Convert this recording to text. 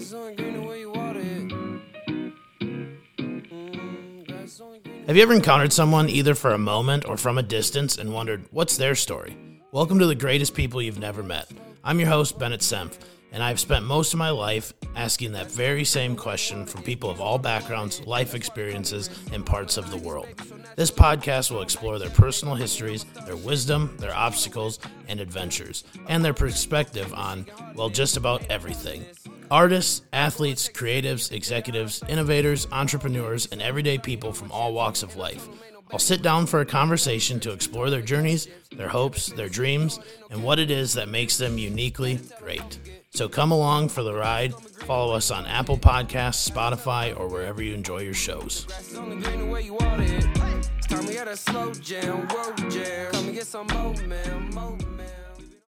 Have you ever encountered someone either for a moment or from a distance and wondered, what's their story? Welcome to the greatest people you've never met. I'm your host, Bennett Senf, and I've spent most of my life asking that very same question from people of all backgrounds, life experiences, and parts of the world. This podcast will explore their personal histories, their wisdom, their obstacles, and adventures, and their perspective on, well, just about everything. Artists, athletes, creatives, executives, innovators, entrepreneurs, and everyday people from all walks of life. I'll sit down for a conversation to explore their journeys, their hopes, their dreams, and what it is that makes them uniquely great. So come along for the ride. Follow us on Apple Podcasts, Spotify, or wherever you enjoy your shows. Slow jam, jam. Come and get some more, man.